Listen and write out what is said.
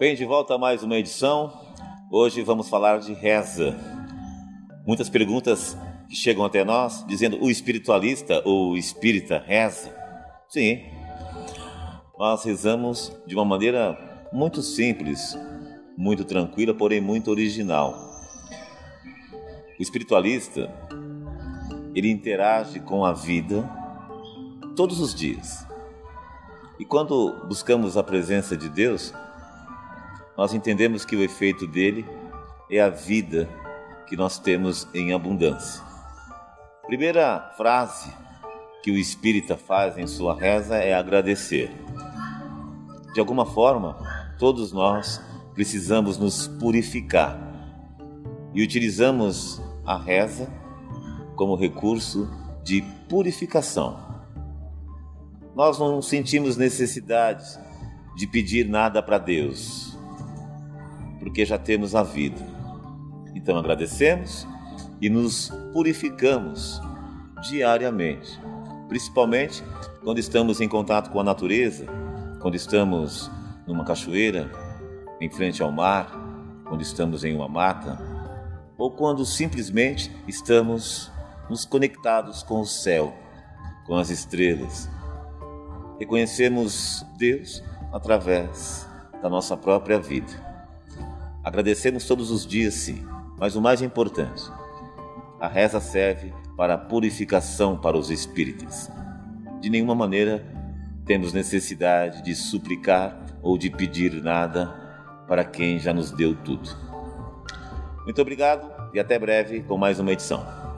Bem, de volta a mais uma edição. Hoje vamos falar de reza. Muitas perguntas que chegam até nós dizendo o espiritualista ou espírita reza. Sim, nós rezamos de uma maneira muito simples, muito tranquila, porém muito original. O espiritualista, ele interage com a vida todos os dias. E quando buscamos a presença de Deus, nós entendemos que o efeito dele é a vida que nós temos em abundância. Primeira frase que o espírita faz em sua reza é agradecer. De alguma forma, todos nós precisamos nos purificar e utilizamos a reza como recurso de purificação. Nós não sentimos necessidade de pedir nada para Deus, porque já temos a vida. Então agradecemos e nos purificamos diariamente, principalmente quando estamos em contato com a natureza, quando estamos numa cachoeira, em frente ao mar, quando estamos em uma mata, ou quando simplesmente estamos nos conectados com o céu, com as estrelas. Reconhecemos Deus através da nossa própria vida. Agradecemos todos os dias, sim, mas o mais importante, a reza serve para a purificação para os espíritos. De nenhuma maneira temos necessidade de suplicar ou de pedir nada para quem já nos deu tudo. Muito obrigado e até breve com mais uma edição.